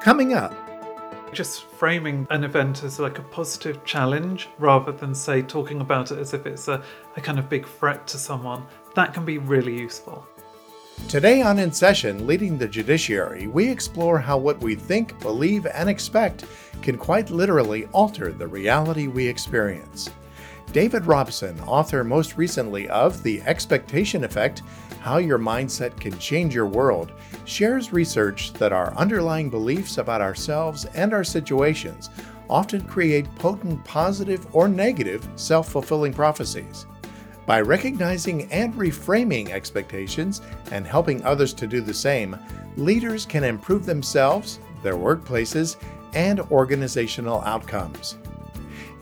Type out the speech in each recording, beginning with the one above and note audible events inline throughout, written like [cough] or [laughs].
Coming up, just framing an event as like a positive challenge rather than say talking about it as if it's a, a kind of big threat to someone, that can be really useful. Today on In Session, Leading the Judiciary, we explore how what we think, believe, and expect can quite literally alter the reality we experience. David Robson, author most recently of The Expectation Effect How Your Mindset Can Change Your World, shares research that our underlying beliefs about ourselves and our situations often create potent positive or negative self fulfilling prophecies. By recognizing and reframing expectations and helping others to do the same, leaders can improve themselves, their workplaces, and organizational outcomes.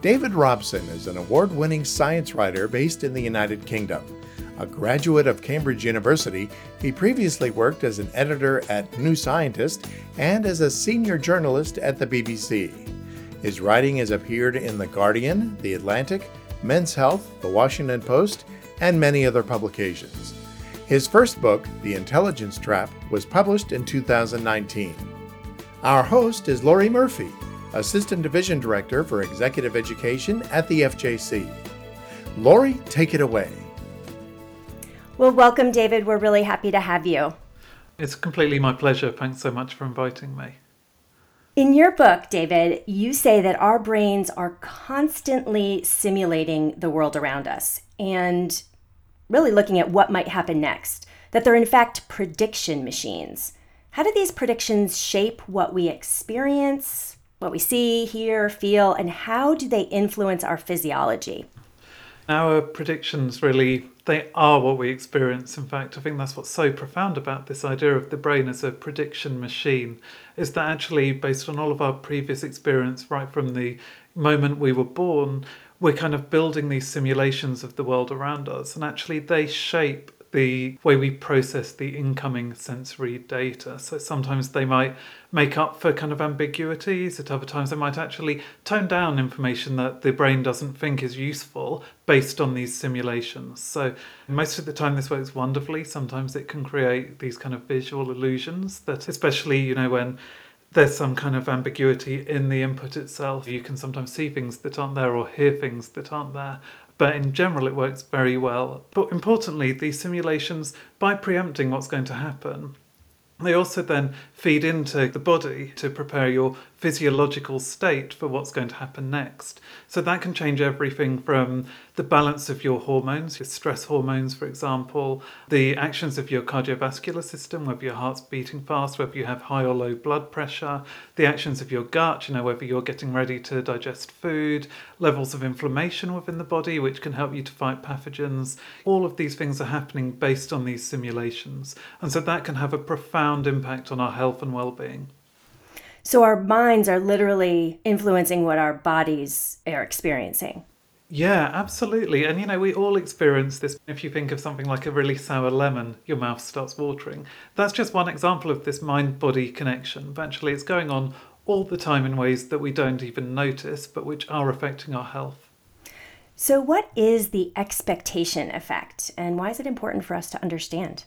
David Robson is an award winning science writer based in the United Kingdom. A graduate of Cambridge University, he previously worked as an editor at New Scientist and as a senior journalist at the BBC. His writing has appeared in The Guardian, The Atlantic, Men's Health, The Washington Post, and many other publications. His first book, The Intelligence Trap, was published in 2019. Our host is Laurie Murphy, Assistant Division Director for Executive Education at the FJC. Laurie, take it away. Well, welcome, David. We're really happy to have you. It's completely my pleasure. Thanks so much for inviting me. In your book, David, you say that our brains are constantly simulating the world around us and really looking at what might happen next, that they're in fact prediction machines. How do these predictions shape what we experience, what we see, hear, feel, and how do they influence our physiology? Our predictions really they are what we experience. In fact, I think that's what's so profound about this idea of the brain as a prediction machine is that actually based on all of our previous experience right from the moment we were born, we're kind of building these simulations of the world around us and actually they shape the way we process the incoming sensory data. So sometimes they might make up for kind of ambiguities, at other times they might actually tone down information that the brain doesn't think is useful based on these simulations. So most of the time this works wonderfully. Sometimes it can create these kind of visual illusions that especially, you know, when there's some kind of ambiguity in the input itself. You can sometimes see things that aren't there or hear things that aren't there but in general it works very well. But importantly, these simulations, by preempting what's going to happen, they also then feed into the body to prepare your physiological state for what's going to happen next. So that can change everything from the balance of your hormones, your stress hormones, for example, the actions of your cardiovascular system, whether your heart's beating fast, whether you have high or low blood pressure, the actions of your gut, you know, whether you're getting ready to digest food, levels of inflammation within the body, which can help you to fight pathogens. All of these things are happening based on these simulations. And so that can have a profound impact on our health and well being. So our minds are literally influencing what our bodies are experiencing. Yeah, absolutely. And you know, we all experience this. If you think of something like a really sour lemon, your mouth starts watering. That's just one example of this mind body connection. But actually, it's going on all the time in ways that we don't even notice, but which are affecting our health. So, what is the expectation effect, and why is it important for us to understand?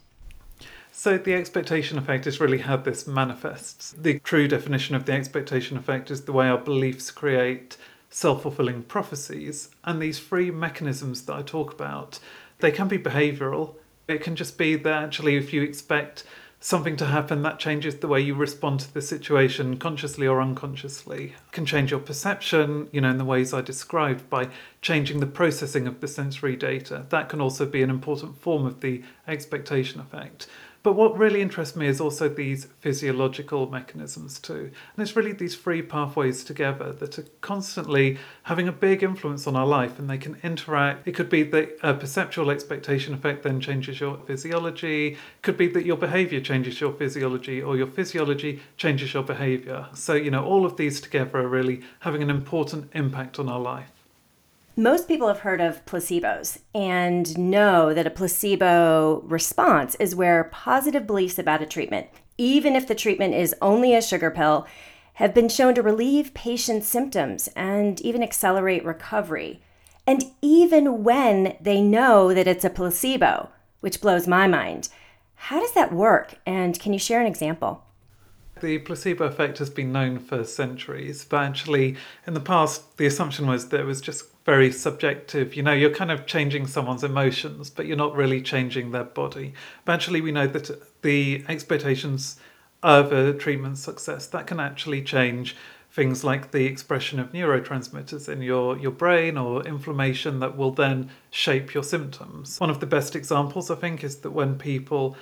So the expectation effect is really how this manifests. The true definition of the expectation effect is the way our beliefs create self-fulfilling prophecies. And these three mechanisms that I talk about, they can be behavioral. It can just be that actually if you expect something to happen that changes the way you respond to the situation consciously or unconsciously it can change your perception you know in the ways i described by changing the processing of the sensory data that can also be an important form of the expectation effect but what really interests me is also these physiological mechanisms too. And it's really these three pathways together that are constantly having a big influence on our life and they can interact. It could be that a perceptual expectation effect then changes your physiology. It could be that your behavior changes your physiology or your physiology changes your behavior. So, you know, all of these together are really having an important impact on our life. Most people have heard of placebos and know that a placebo response is where positive beliefs about a treatment, even if the treatment is only a sugar pill, have been shown to relieve patients' symptoms and even accelerate recovery. And even when they know that it's a placebo, which blows my mind. How does that work? And can you share an example? The placebo effect has been known for centuries, but actually, in the past, the assumption was that it was just very subjective. You know, you're kind of changing someone's emotions, but you're not really changing their body. But actually, we know that the expectations of a treatment success that can actually change things like the expression of neurotransmitters in your, your brain or inflammation that will then shape your symptoms. One of the best examples, I think, is that when people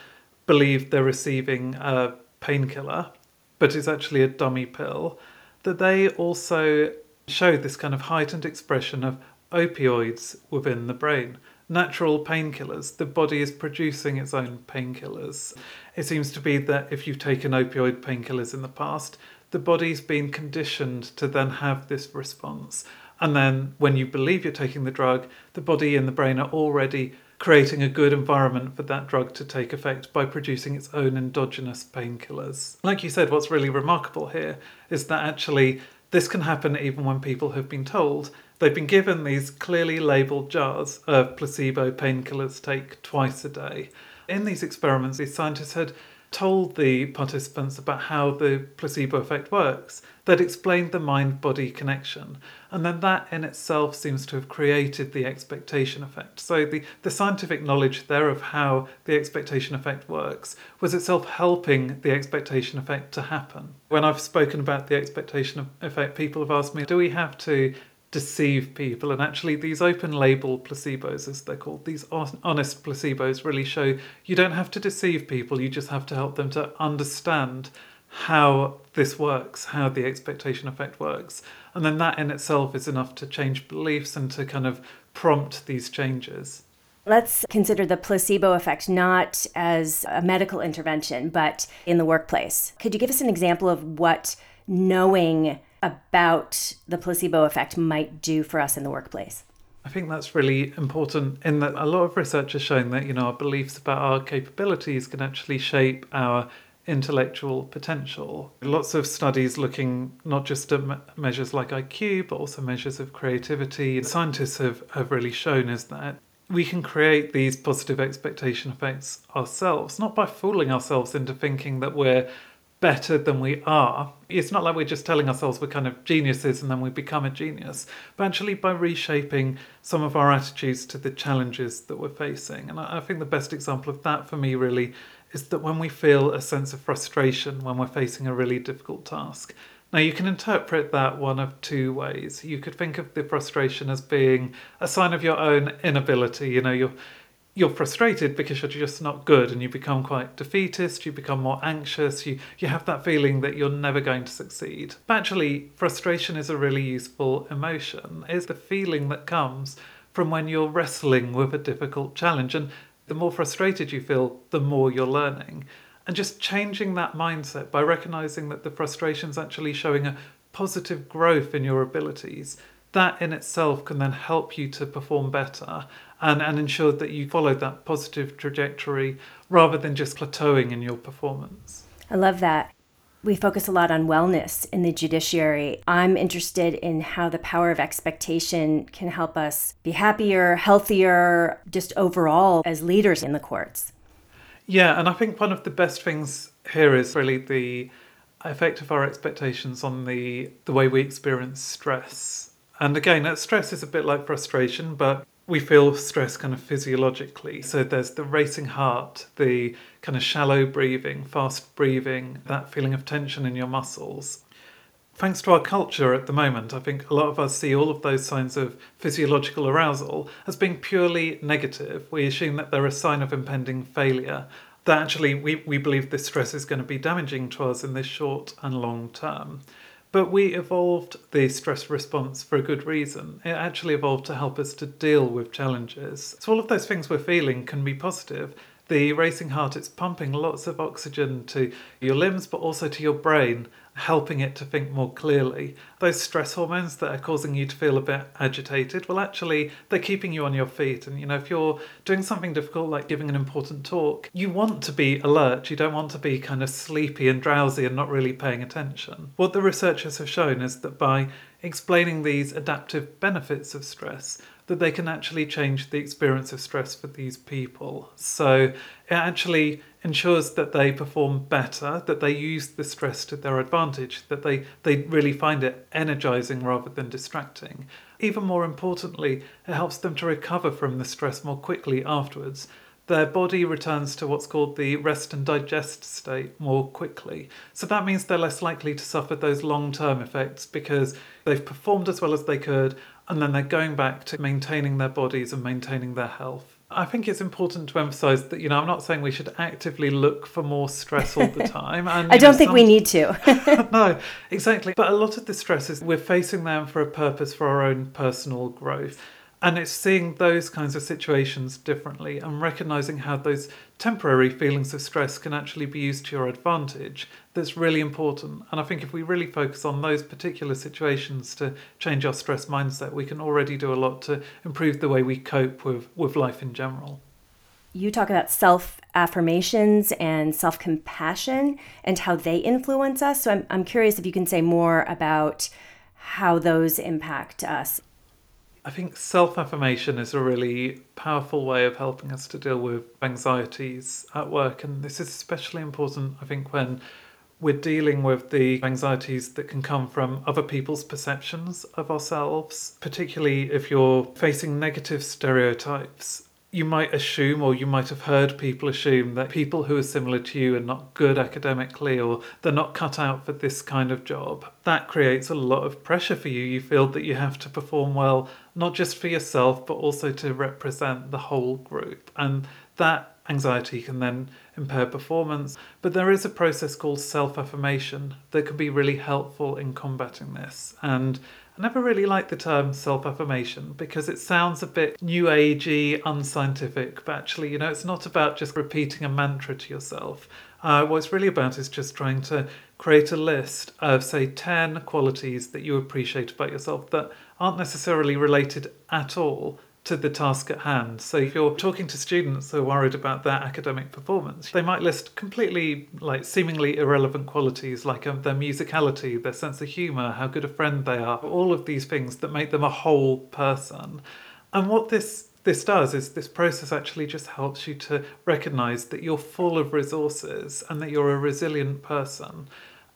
believe they're receiving a painkiller, but it's actually a dummy pill, that they also show this kind of heightened expression of opioids within the brain. Natural painkillers, the body is producing its own painkillers. It seems to be that if you've taken opioid painkillers in the past, the body's been conditioned to then have this response. And then when you believe you're taking the drug, the body and the brain are already creating a good environment for that drug to take effect by producing its own endogenous painkillers. Like you said, what's really remarkable here is that actually this can happen even when people have been told they've been given these clearly labeled jars of placebo painkillers take twice a day. In these experiments, these scientists had told the participants about how the placebo effect works. They'd explained the mind body connection. And then that in itself seems to have created the expectation effect. So the, the scientific knowledge there of how the expectation effect works was itself helping the expectation effect to happen. When I've spoken about the expectation effect, people have asked me, do we have to deceive people. And actually, these open label placebos, as they're called, these honest placebos really show you don't have to deceive people, you just have to help them to understand how this works, how the expectation effect works. And then that in itself is enough to change beliefs and to kind of prompt these changes. Let's consider the placebo effect not as a medical intervention, but in the workplace. Could you give us an example of what knowing about the placebo effect might do for us in the workplace? I think that's really important in that a lot of research has shown that you know our beliefs about our capabilities can actually shape our intellectual potential. Lots of studies looking not just at me- measures like IQ but also measures of creativity. Scientists have, have really shown is that we can create these positive expectation effects ourselves, not by fooling ourselves into thinking that we're better than we are. It's not like we're just telling ourselves we're kind of geniuses and then we become a genius, but actually by reshaping some of our attitudes to the challenges that we're facing. And I think the best example of that for me really is that when we feel a sense of frustration when we're facing a really difficult task. Now, you can interpret that one of two ways. You could think of the frustration as being a sign of your own inability. You know, you're you're frustrated because you're just not good and you become quite defeatist, you become more anxious, you, you have that feeling that you're never going to succeed. But actually, frustration is a really useful emotion. It's the feeling that comes from when you're wrestling with a difficult challenge. And the more frustrated you feel, the more you're learning. And just changing that mindset by recognizing that the frustration is actually showing a positive growth in your abilities, that in itself can then help you to perform better and, and ensure that you follow that positive trajectory rather than just plateauing in your performance. I love that. We focus a lot on wellness in the judiciary. I'm interested in how the power of expectation can help us be happier, healthier, just overall as leaders in the courts. Yeah, and I think one of the best things here is really the effect of our expectations on the the way we experience stress. And again, that stress is a bit like frustration, but we feel stress kind of physiologically. So there's the racing heart, the kind of shallow breathing, fast breathing, that feeling of tension in your muscles. Thanks to our culture at the moment, I think a lot of us see all of those signs of physiological arousal as being purely negative. We assume that they're a sign of impending failure, that actually we, we believe this stress is going to be damaging to us in the short and long term. But we evolved the stress response for a good reason. It actually evolved to help us to deal with challenges. So, all of those things we're feeling can be positive. The racing heart, it's pumping lots of oxygen to your limbs, but also to your brain helping it to think more clearly. Those stress hormones that are causing you to feel a bit agitated, well, actually, they're keeping you on your feet. And, you know, if you're doing something difficult, like giving an important talk, you want to be alert. You don't want to be kind of sleepy and drowsy and not really paying attention. What the researchers have shown is that by explaining these adaptive benefits of stress, that they can actually change the experience of stress for these people. So it actually ensures that they perform better, that they use the stress to their advantage, that they, they really find it energizing rather than distracting. Even more importantly, it helps them to recover from the stress more quickly afterwards. Their body returns to what's called the rest and digest state more quickly. So that means they're less likely to suffer those long term effects because they've performed as well as they could and then they're going back to maintaining their bodies and maintaining their health. I think it's important to emphasize that, you know, I'm not saying we should actively look for more stress all the [laughs] time. And, I don't know, think some... we need to. [laughs] no, [laughs] exactly. But a lot of the stresses, we're facing them for a purpose for our own personal growth. And it's seeing those kinds of situations differently and recognizing how those temporary feelings of stress can actually be used to your advantage that's really important. And I think if we really focus on those particular situations to change our stress mindset, we can already do a lot to improve the way we cope with, with life in general. You talk about self affirmations and self compassion and how they influence us. So I'm, I'm curious if you can say more about how those impact us. I think self affirmation is a really powerful way of helping us to deal with anxieties at work. And this is especially important, I think, when we're dealing with the anxieties that can come from other people's perceptions of ourselves, particularly if you're facing negative stereotypes you might assume or you might have heard people assume that people who are similar to you are not good academically or they're not cut out for this kind of job. That creates a lot of pressure for you. You feel that you have to perform well, not just for yourself, but also to represent the whole group. And that anxiety can then impair performance. But there is a process called self affirmation that can be really helpful in combating this. And I never really liked the term self affirmation because it sounds a bit new agey, unscientific, but actually, you know, it's not about just repeating a mantra to yourself. Uh, what it's really about is just trying to create a list of, say, 10 qualities that you appreciate about yourself that aren't necessarily related at all to the task at hand. So if you're talking to students who are worried about their academic performance, they might list completely like seemingly irrelevant qualities like um, their musicality, their sense of humor, how good a friend they are, all of these things that make them a whole person. And what this this does is this process actually just helps you to recognize that you're full of resources and that you're a resilient person.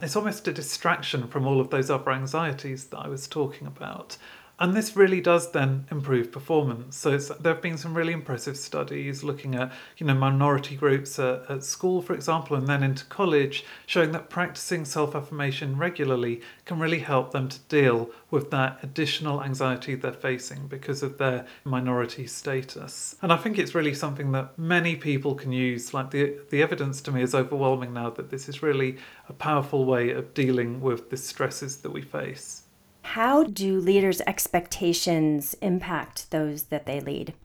It's almost a distraction from all of those other anxieties that I was talking about. And this really does then improve performance. So there have been some really impressive studies looking at, you know, minority groups at, at school, for example, and then into college, showing that practicing self-affirmation regularly can really help them to deal with that additional anxiety they're facing because of their minority status. And I think it's really something that many people can use. Like the the evidence to me is overwhelming now that this is really a powerful way of dealing with the stresses that we face. How do leaders' expectations impact those that they lead?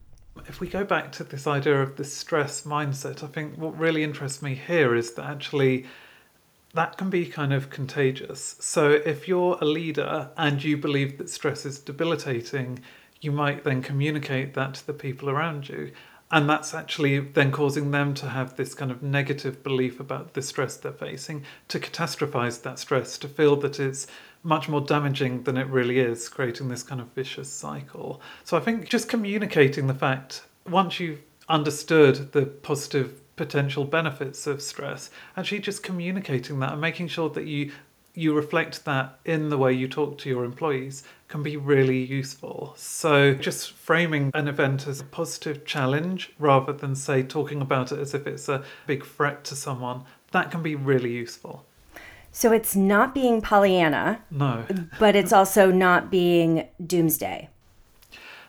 If we go back to this idea of the stress mindset, I think what really interests me here is that actually that can be kind of contagious. So if you're a leader and you believe that stress is debilitating, you might then communicate that to the people around you. And that's actually then causing them to have this kind of negative belief about the stress they're facing, to catastrophize that stress, to feel that it's much more damaging than it really is, creating this kind of vicious cycle. So I think just communicating the fact, once you've understood the positive potential benefits of stress, actually just communicating that and making sure that you you reflect that in the way you talk to your employees can be really useful. So, just framing an event as a positive challenge rather than, say, talking about it as if it's a big threat to someone, that can be really useful. So it's not being Pollyanna. No. but it's also not being doomsday.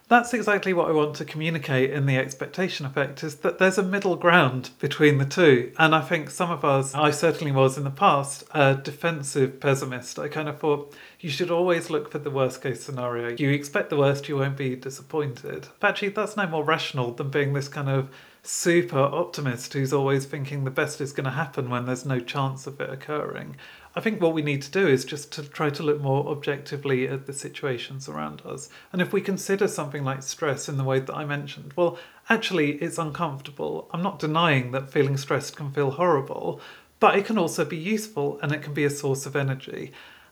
That's exactly what I want to communicate in the expectation effect is that there's a middle ground between the two. And I think some of us, I certainly was in the past, a defensive pessimist. I kind of thought you should always look for the worst case scenario. You expect the worst, you won't be disappointed. But actually, that's no more rational than being this kind of super optimist who's always thinking the best is going to happen when there's no chance of it occurring. I think what we need to do is just to try to look more objectively at the situations around us. And if we consider something like stress in the way that I mentioned, well, actually, it's uncomfortable. I'm not denying that feeling stressed can feel horrible, but it can also be useful and it can be a source of energy.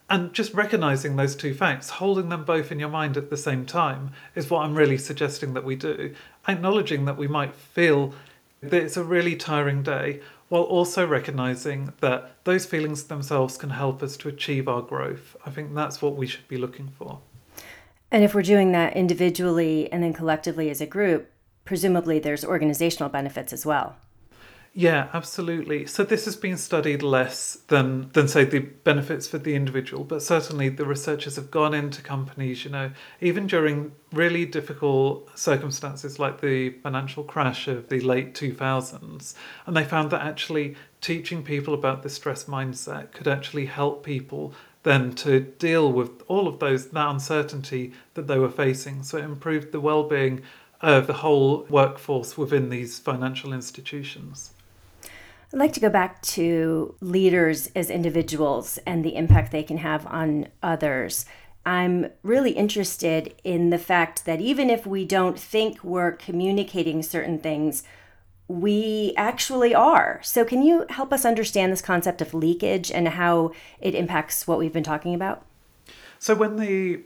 And just recognizing those two facts, holding them both in your mind at the same time, is what I'm really suggesting that we do. Acknowledging that we might feel that it's a really tiring day, while also recognizing that those feelings themselves can help us to achieve our growth. I think that's what we should be looking for. And if we're doing that individually and then collectively as a group, presumably there's organizational benefits as well. Yeah, absolutely. So this has been studied less than than say the benefits for the individual, but certainly the researchers have gone into companies, you know, even during really difficult circumstances like the financial crash of the late 2000s, and they found that actually teaching people about the stress mindset could actually help people then to deal with all of those that uncertainty that they were facing. So it improved the well-being of the whole workforce within these financial institutions. I'd like to go back to leaders as individuals and the impact they can have on others. I'm really interested in the fact that even if we don't think we're communicating certain things, we actually are. So, can you help us understand this concept of leakage and how it impacts what we've been talking about? So, when the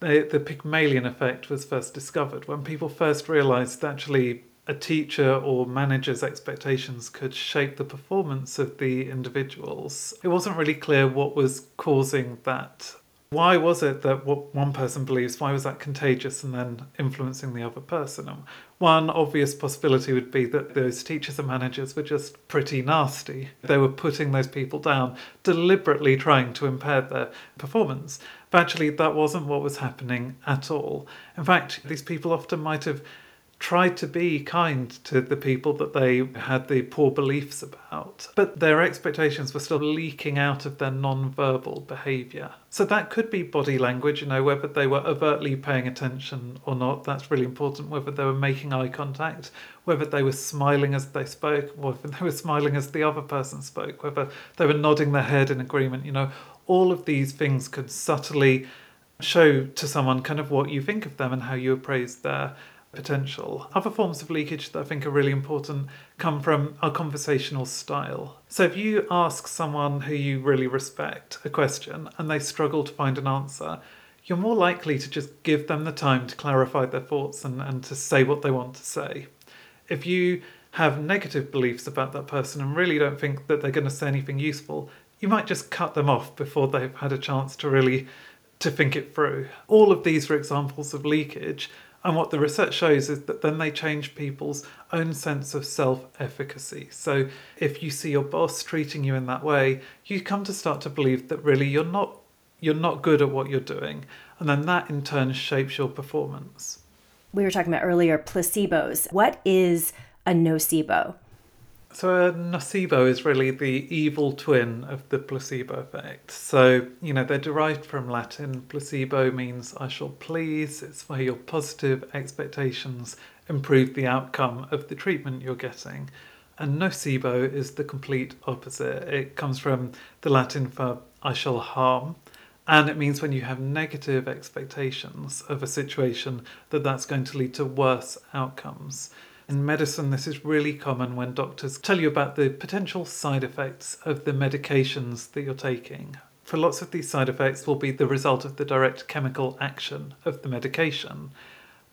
the, the Pygmalion effect was first discovered, when people first realized that actually a teacher or manager's expectations could shape the performance of the individuals, it wasn't really clear what was causing that. Why was it that what one person believes, why was that contagious and then influencing the other person? And one obvious possibility would be that those teachers and managers were just pretty nasty. They were putting those people down, deliberately trying to impair their performance. But actually, that wasn't what was happening at all. In fact, these people often might have tried to be kind to the people that they had the poor beliefs about, but their expectations were still leaking out of their non-verbal behaviour. So that could be body language, you know, whether they were overtly paying attention or not, that's really important, whether they were making eye contact, whether they were smiling as they spoke, whether they were smiling as the other person spoke, whether they were nodding their head in agreement, you know, all of these things could subtly show to someone kind of what you think of them and how you appraise their potential. Other forms of leakage that I think are really important come from our conversational style. So if you ask someone who you really respect a question and they struggle to find an answer, you're more likely to just give them the time to clarify their thoughts and, and to say what they want to say. If you have negative beliefs about that person and really don't think that they're going to say anything useful, you might just cut them off before they've had a chance to really to think it through. All of these are examples of leakage and what the research shows is that then they change people's own sense of self efficacy. So if you see your boss treating you in that way, you come to start to believe that really you're not you're not good at what you're doing. And then that in turn shapes your performance. We were talking about earlier placebos. What is a nocebo? So a nocebo is really the evil twin of the placebo effect. So, you know, they're derived from Latin. Placebo means I shall please. It's where your positive expectations improve the outcome of the treatment you're getting. And nocebo is the complete opposite. It comes from the Latin for I shall harm. And it means when you have negative expectations of a situation that that's going to lead to worse outcomes. In medicine, this is really common when doctors tell you about the potential side effects of the medications that you're taking. For lots of these side effects will be the result of the direct chemical action of the medication.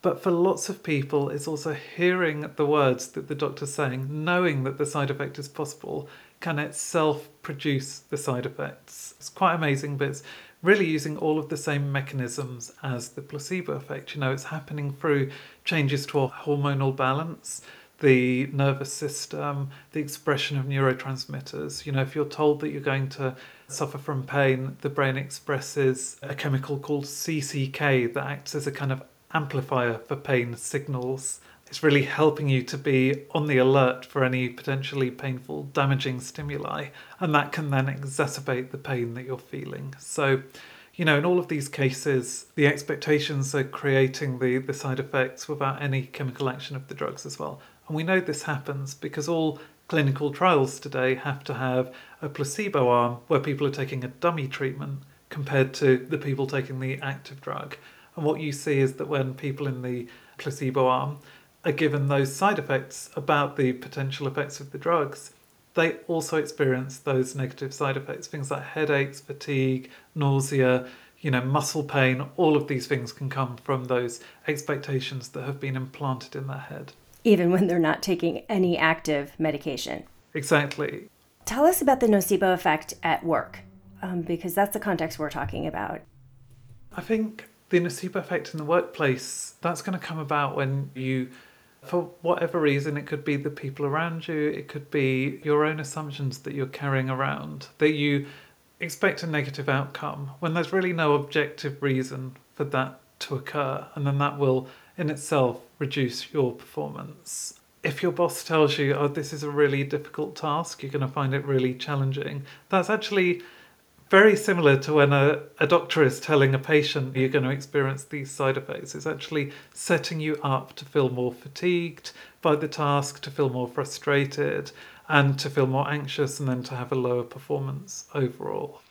But for lots of people, it's also hearing the words that the doctor's saying, knowing that the side effect is possible, can itself produce the side effects. It's quite amazing, but it's really using all of the same mechanisms as the placebo effect. You know, it's happening through changes to our hormonal balance, the nervous system, the expression of neurotransmitters. You know, if you're told that you're going to suffer from pain, the brain expresses a chemical called CCK that acts as a kind of amplifier for pain signals. It's really helping you to be on the alert for any potentially painful, damaging stimuli, and that can then exacerbate the pain that you're feeling. So, you know, in all of these cases, the expectations are creating the, the side effects without any chemical action of the drugs as well. And we know this happens because all clinical trials today have to have a placebo arm where people are taking a dummy treatment compared to the people taking the active drug. And what you see is that when people in the placebo arm are given those side effects about the potential effects of the drugs, they also experience those negative side effects, things like headaches, fatigue, nausea, you know, muscle pain, all of these things can come from those expectations that have been implanted in their head. Even when they're not taking any active medication. Exactly. Tell us about the nocebo effect at work, um, because that's the context we're talking about. I think the nocebo effect in the workplace, that's going to come about when you, for whatever reason, it could be the people around you, it could be your own assumptions that you're carrying around, that you expect a negative outcome when there's really no objective reason for that to occur. And then that will, in itself, reduce your performance. If your boss tells you, oh, this is a really difficult task, you're going to find it really challenging, that's actually very similar to when a, a doctor is telling a patient you're going to experience these side effects. It's actually setting you up to feel more fatigued by the task, to feel more frustrated, and to feel more anxious, and then to have a lower performance overall.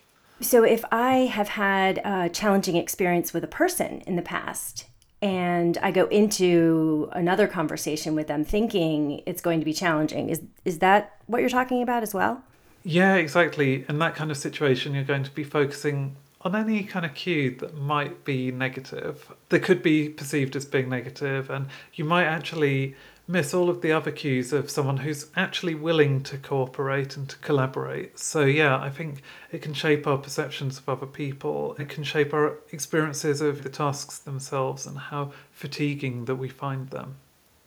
So, if I have had a challenging experience with a person in the past, and I go into another conversation with them thinking it's going to be challenging, is is that what you're talking about as well? Yeah, exactly. In that kind of situation, you're going to be focusing on any kind of cue that might be negative, that could be perceived as being negative, and you might actually miss all of the other cues of someone who's actually willing to cooperate and to collaborate. So, yeah, I think it can shape our perceptions of other people, it can shape our experiences of the tasks themselves and how fatiguing that we find them.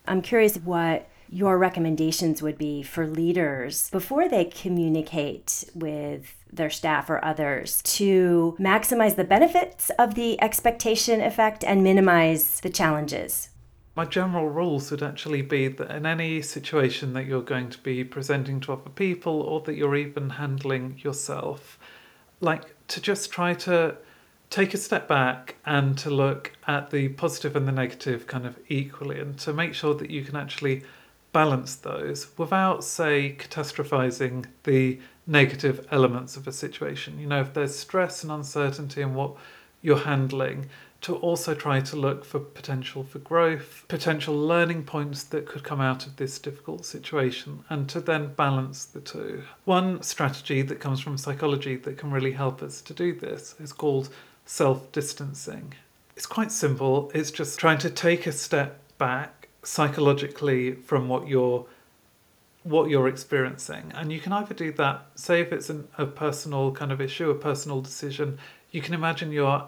I'm curious what your recommendations would be for leaders before they communicate with their staff or others to maximize the benefits of the expectation effect and minimize the challenges? My general rules would actually be that in any situation that you're going to be presenting to other people or that you're even handling yourself, like to just try to take a step back and to look at the positive and the negative kind of equally and to make sure that you can actually balance those without, say, catastrophizing the negative elements of a situation. You know, if there's stress and uncertainty in what you're handling, to also try to look for potential for growth, potential learning points that could come out of this difficult situation, and to then balance the two. One strategy that comes from psychology that can really help us to do this is called self distancing. It's quite simple, it's just trying to take a step back psychologically from what you're what you're experiencing and you can either do that say if it's an, a personal kind of issue a personal decision you can imagine you're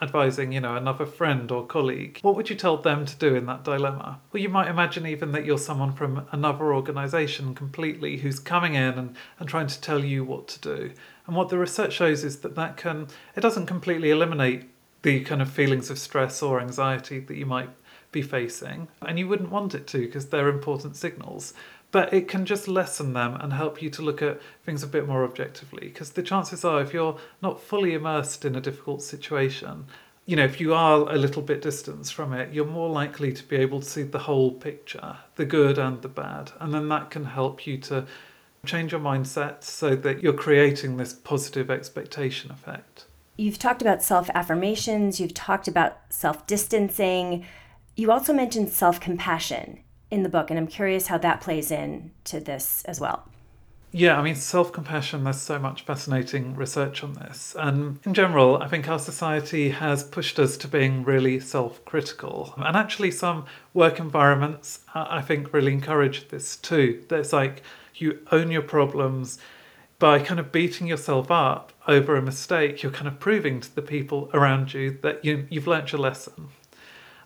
advising you know another friend or colleague what would you tell them to do in that dilemma well you might imagine even that you're someone from another organization completely who's coming in and, and trying to tell you what to do and what the research shows is that that can it doesn't completely eliminate the kind of feelings of stress or anxiety that you might be facing, and you wouldn't want it to because they're important signals. But it can just lessen them and help you to look at things a bit more objectively. Because the chances are, if you're not fully immersed in a difficult situation, you know, if you are a little bit distanced from it, you're more likely to be able to see the whole picture, the good and the bad. And then that can help you to change your mindset so that you're creating this positive expectation effect. You've talked about self affirmations, you've talked about self distancing. You also mentioned self compassion in the book, and I'm curious how that plays in to this as well. Yeah, I mean, self compassion, there's so much fascinating research on this. And in general, I think our society has pushed us to being really self critical. And actually, some work environments, uh, I think, really encourage this too. There's like you own your problems by kind of beating yourself up over a mistake, you're kind of proving to the people around you that you, you've learnt your lesson.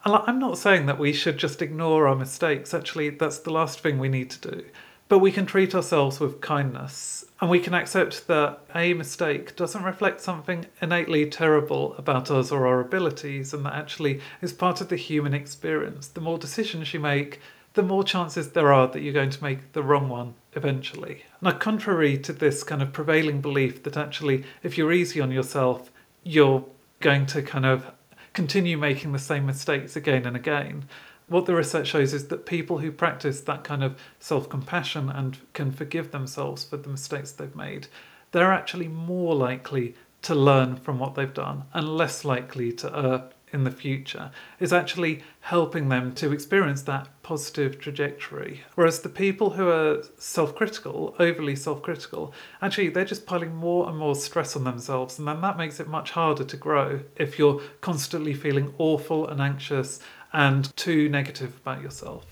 I'm not saying that we should just ignore our mistakes. Actually, that's the last thing we need to do. But we can treat ourselves with kindness and we can accept that a mistake doesn't reflect something innately terrible about us or our abilities, and that actually is part of the human experience. The more decisions you make, the more chances there are that you're going to make the wrong one eventually. Now, contrary to this kind of prevailing belief that actually, if you're easy on yourself, you're going to kind of continue making the same mistakes again and again. What the research shows is that people who practice that kind of self compassion and can forgive themselves for the mistakes they've made, they're actually more likely to learn from what they've done and less likely to err in the future is actually helping them to experience that positive trajectory. Whereas the people who are self critical, overly self critical, actually they're just piling more and more stress on themselves, and then that makes it much harder to grow if you're constantly feeling awful and anxious and too negative about yourself.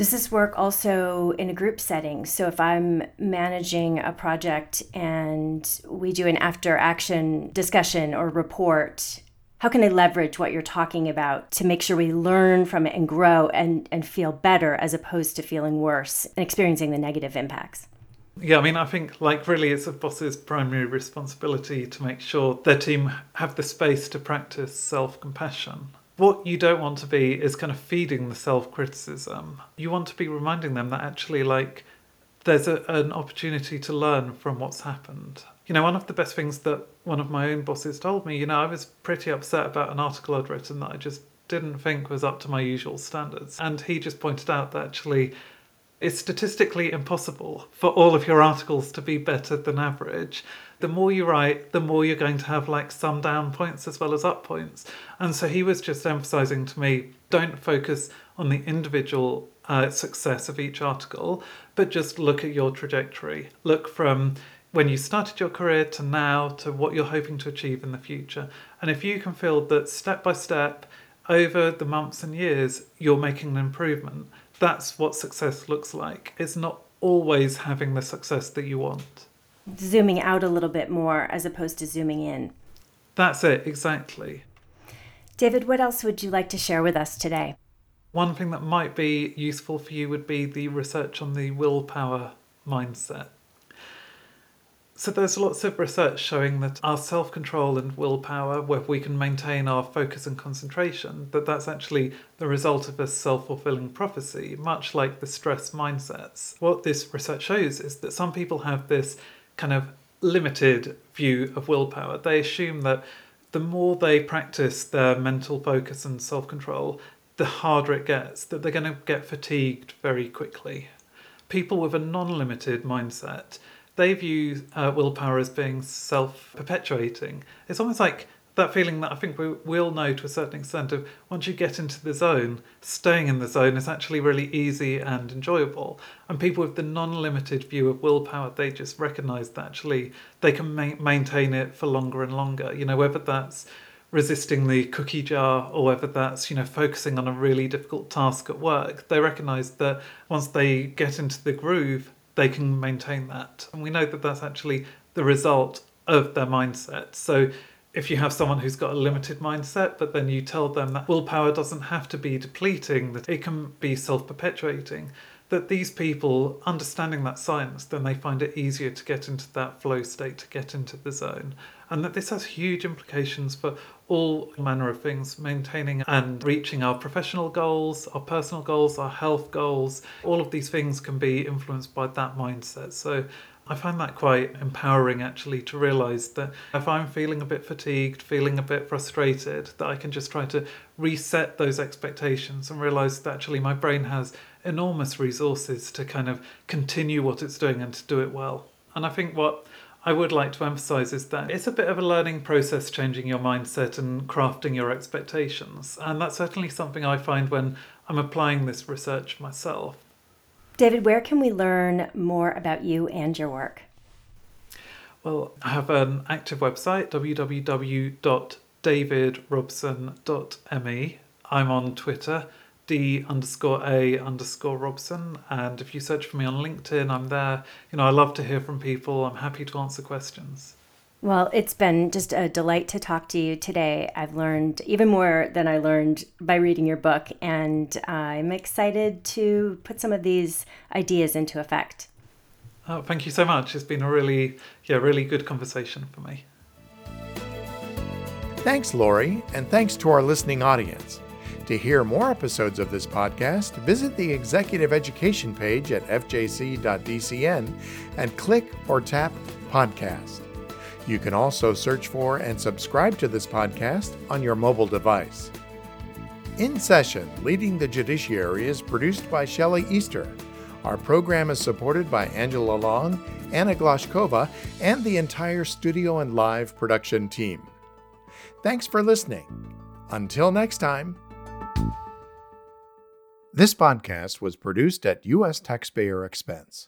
Does this work also in a group setting? So if I'm managing a project and we do an after action discussion or report, how can I leverage what you're talking about to make sure we learn from it and grow and, and feel better as opposed to feeling worse and experiencing the negative impacts? Yeah, I mean, I think like really it's a boss's primary responsibility to make sure their team have the space to practice self compassion. What you don't want to be is kind of feeding the self criticism. You want to be reminding them that actually, like, there's a, an opportunity to learn from what's happened. You know, one of the best things that one of my own bosses told me, you know, I was pretty upset about an article I'd written that I just didn't think was up to my usual standards. And he just pointed out that actually it's statistically impossible for all of your articles to be better than average. The more you write, the more you're going to have like some down points as well as up points. And so he was just emphasizing to me don't focus on the individual uh, success of each article, but just look at your trajectory. Look from when you started your career to now to what you're hoping to achieve in the future. And if you can feel that step by step, over the months and years, you're making an improvement, that's what success looks like. It's not always having the success that you want. Zooming out a little bit more as opposed to zooming in. That's it, exactly. David, what else would you like to share with us today? One thing that might be useful for you would be the research on the willpower mindset. So there's lots of research showing that our self-control and willpower, where we can maintain our focus and concentration, that that's actually the result of a self-fulfilling prophecy, much like the stress mindsets. What this research shows is that some people have this kind of limited view of willpower. They assume that the more they practice their mental focus and self-control, the harder it gets, that they're going to get fatigued very quickly. People with a non-limited mindset they view uh, willpower as being self perpetuating. It's almost like that feeling that I think we, all know to a certain extent of once you get into the zone, staying in the zone is actually really easy and enjoyable. And people with the non limited view of willpower, they just recognize that actually they can ma- maintain it for longer and longer. You know, whether that's resisting the cookie jar or whether that's you know focusing on a really difficult task at work they recognize that once they get into the groove they can maintain that. And we know that that's actually the result of their mindset. So if you have someone who's got a limited mindset, but then you tell them that willpower doesn't have to be depleting, that it can be self perpetuating, that these people, understanding that science, then they find it easier to get into that flow state, to get into the zone. And that this has huge implications for all manner of things, maintaining and reaching our professional goals, our personal goals, our health goals. All of these things can be influenced by that mindset. So I find that quite empowering actually to realize that if I'm feeling a bit fatigued, feeling a bit frustrated, that I can just try to reset those expectations and realize that actually my brain has enormous resources to kind of continue what it's doing and to do it well. And I think what I would like to emphasize is that it's a bit of a learning process changing your mindset and crafting your expectations. And that's certainly something I find when I'm applying this research myself. David, where can we learn more about you and your work? Well, I have an active website, www.davidrobson.me. I'm on Twitter, D underscore A underscore Robson. And if you search for me on LinkedIn, I'm there. You know, I love to hear from people. I'm happy to answer questions. Well, it's been just a delight to talk to you today. I've learned even more than I learned by reading your book, and I'm excited to put some of these ideas into effect. Oh, thank you so much. It's been a really, yeah, really good conversation for me. Thanks, Laurie, and thanks to our listening audience. To hear more episodes of this podcast, visit the executive education page at fjc.dcn and click or tap podcast. You can also search for and subscribe to this podcast on your mobile device. In Session Leading the Judiciary is produced by Shelley Easter. Our program is supported by Angela Long, Anna Glashkova, and the entire studio and live production team. Thanks for listening. Until next time. This podcast was produced at U.S. taxpayer expense.